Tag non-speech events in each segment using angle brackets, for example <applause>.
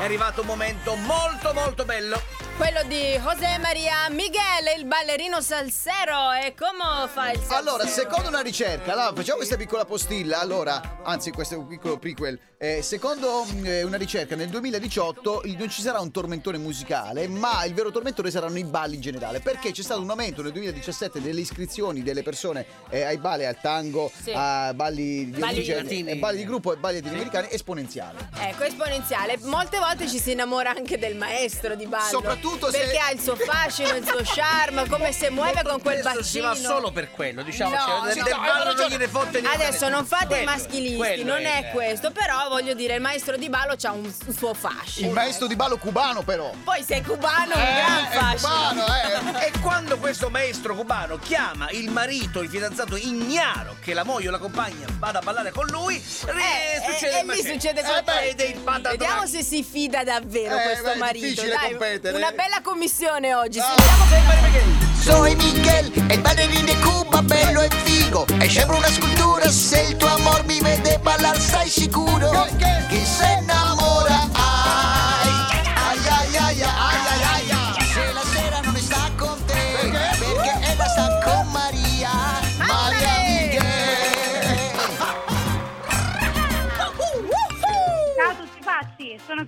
è arrivato un momento molto molto bello. Quello di José Maria Miguel, il ballerino salsero. E come fa il salsero? Allora, secondo una ricerca, allora, facciamo questa piccola postilla. Allora, anzi, questo è un piccolo prequel. Eh, secondo eh, una ricerca, nel 2018 il- non ci sarà un tormentone musicale, ma il vero tormentone saranno i balli in generale. Perché c'è stato un aumento nel 2017 delle iscrizioni delle persone eh, ai balli, al tango, Sì. a balli di Balli ogni genere, latini. e balli di gruppo e balli latinoamericani esponenziale. Ecco, esponenziale. Molte volte ci si innamora anche del maestro di ballo. Soprattutto se- Perché ha il suo fascino, il suo charme, come si muove con quel Spesso Si va bacino. solo per quello, diciamo. No, cioè, no, del ballo non gliene fotte niente. Adesso non fate i Quello, maschilisti, quello non è il- questo, però voglio dire, il maestro di ballo ha un, un suo Il fascino. maestro di ballo cubano, però. Poi sei cubano, un Eh, gran è fascino. cubano, eh. <laughs> E quando questo maestro cubano chiama il marito, il fidanzato ignaro, che la moglie o la compagna vada a ballare con lui, eh, Eh, succede e il lì succede Eh, beh. Vediamo se si fida davvero Eh, questo beh, è marito. difficile Dai, competere. una bella commissione oggi. Che Soy Miguel, el bailarín de Cuba, bello e figo. E sembra una scultura, se il tuo amor mi vede ballar, stai sicuro Che- che?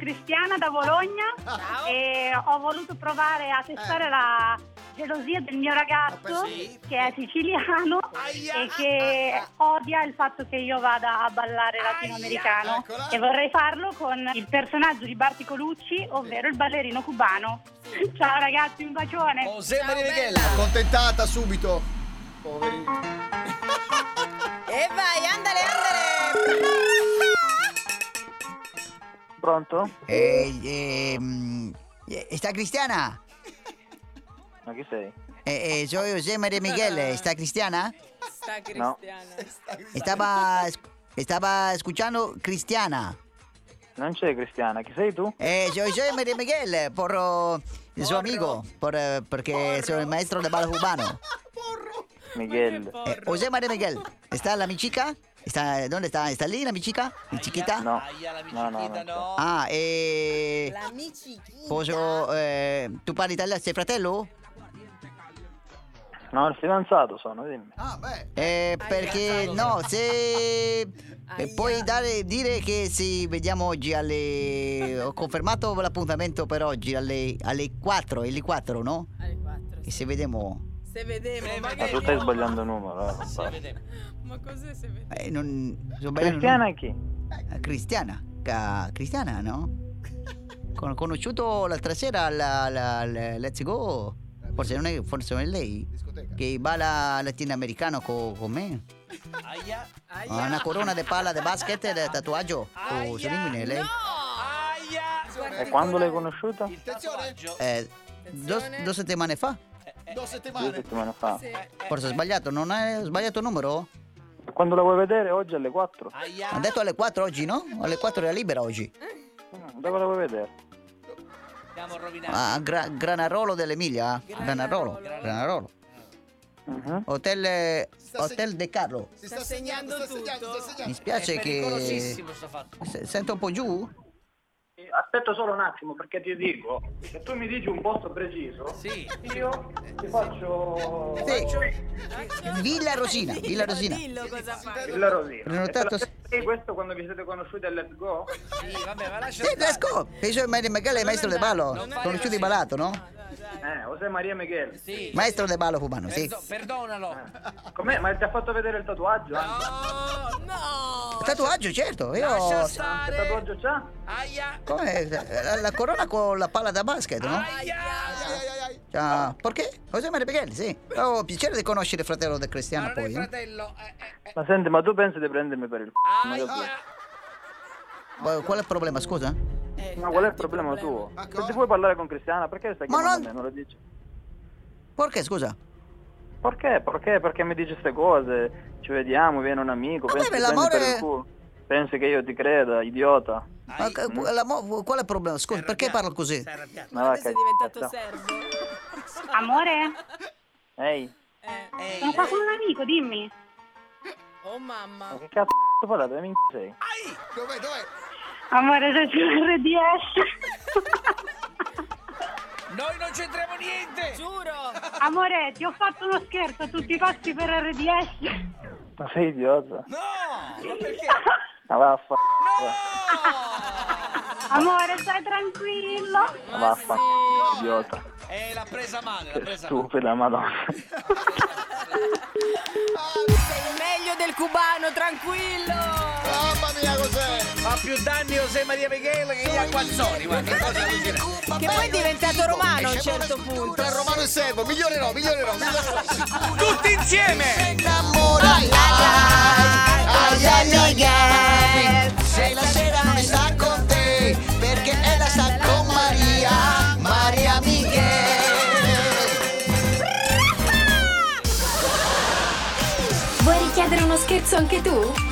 Cristiana da Bologna Ciao. e ho voluto provare a testare la gelosia del mio ragazzo Sì. che è siciliano Aia. e che odia il fatto che io vada a ballare latinoamericano Eccola. e vorrei farlo con il personaggio di Barti Colucci, ovvero il ballerino cubano. <laughs> Ciao ragazzi, un bacione! José Ciao, Maria. Accontentata subito. Poveri. <laughs> E vai, andale. Pronto? Eh, ehm, eh, ¿Está Cristiana? Chi sei? Eh, eh, soy José María Miguel, ¿está Cristiana? No. Cristiana. Estaba, estaba escuchando Cristiana. Non c'è Cristiana, chi sei tu? Eh, soy José María Miguel, por oh, su amigo, por, eh, porque soy el maestro de ballo cubano. <laughs> Miguel. Eh, José María Miguel, ¿está la mi chica? ¿Está, ¿Dónde está? ¿Está lì la mi chica? ¿Mi chiquita? No. No, no, no. Ah, eh, La micichina. posso, eh, tu parli italiano, sei fratello? No, il fidanzato sono, dimmi. Ah, beh. Eh, perché no, se <laughs> Aia. puoi dare, dire che sì, vediamo oggi alle... Ho confermato l'appuntamento per oggi alle, alle 4, alle 4, no? Alle quattro. E se vediamo... Se vedemo, Se ma tu stai sbagliando numero, eh, compadre. vedete. Ma cos'è se vedemo? Eh, non... Cristiana chi? no? Eh, Cristiana. Ca- Cristiana, no? <laughs> Con- conosciuto l'altra sera alla, alla- alla Let's Go. Forse non è, forse non è lei. Discoteca. Che balla latinoamericano co- con me. Aia. Ha una corona di palla di basket e di tatuaggio. Oh, su rimine, lei. No! Aia. E quando l'hai conosciuta? Il tatuaggio. Eh, dos, Attenzione. due settimane fa? Due Due settimane. settimane fa. Sì. Forse ho sbagliato, non hai sbagliato il numero? Quando la vuoi vedere? Oggi alle 4? Aia. Ha detto alle 4 oggi, no? Alle 4 era libera oggi. Mm, Dove la vuoi vedere? Stiamo rovinando. A Gra- Granarolo dell'Emilia? Granarolo. Granarolo. Mhm. Hotel, eh, Hotel De Carlo. Si Sta segnando sta segnando, tutto. sta Mi segnando. spiace È che... Sento un po' giù? Aspetta solo un attimo perché ti dico, se tu mi dici un posto preciso, Sì. io ti faccio Sì. Villa Rosina, Villa Rosina. Dillo cosa fai. il Rosina. Prenotato- E questo quando vi siete conosciuti al Let's Go? Sì, vabbè, ma lascia Sì, let's go! Io sono Mario Megale, maestro de ballo. Conosciuti così. ballato, no? Eh, José Maria Miguel. Sì. Maestro de ballo cubano, sì. Perdo- perdonalo. Com'è? Ma ti ha fatto vedere il tatuaggio? Oh, no! Tatuaggio, certo. Io... Lascia Che stare. tatuaggio c'ha? Aia. Come? La, la corona con la palla da basket, no? Aia. Ai, ai, ai, ai. Ah, perché? José Maria Miguel, sì. Ho piacere di conoscere il fratello del Ma Cristiano è poi. eh. fratello. Eh, eh, eh. Ma senti, ma tu pensi di prendermi per il c***o? Ma che. Ma Qual è il problema, scusa? Eh, Ma qual è il problema problemi. tuo? Ma Se ti vuoi parlare con Cristiana, perché stai Ma chiamando non- me? Non lo dici? Perché, scusa? Perché? Perché? Perché mi dici queste cose? Ci vediamo, viene un amico, Vabbè, pensi l'amore- per il culo. Pensi che io ti creda, idiota? Ma Ai. che- la mo- qual è il problema? Scusa, Sei perché parlo così? Ma Adesso è diventato cazzo. serbo. <laughs> Amore, Ehi, Eh. Ehi, sono qua con un amico, dimmi. Oh mamma. ma che cazzo fai? Dove sei? Ai. Dov'è, dov'è? Amore, sei su RDS. Noi non c'entriamo niente! Giuro. Amore, ti ho fatto uno scherzo a tutti i costi per RDS. Ma sei idiota? No! Ma perché? Ma vaffa. Amore, stai tranquillo. Ma vaffa. Idiota. Eh, l'ha presa male, l'ha Che presa male. stupida, madonna. Sei meglio del cubano, tranquillo. Fa più danni José Maria Michele che gli acquazzoni, guarda, che cosa allucinante. Che poi è diventato romano a un certo punto. Tra romano e serbo, migliorerò, migliorerò. migliorerò. Tutti insieme! Innamorai ai Miguel. Se la sera non sta con te, perché ella sta con Maria, Maria Miguel. Vuoi richiedere uno scherzo anche tu?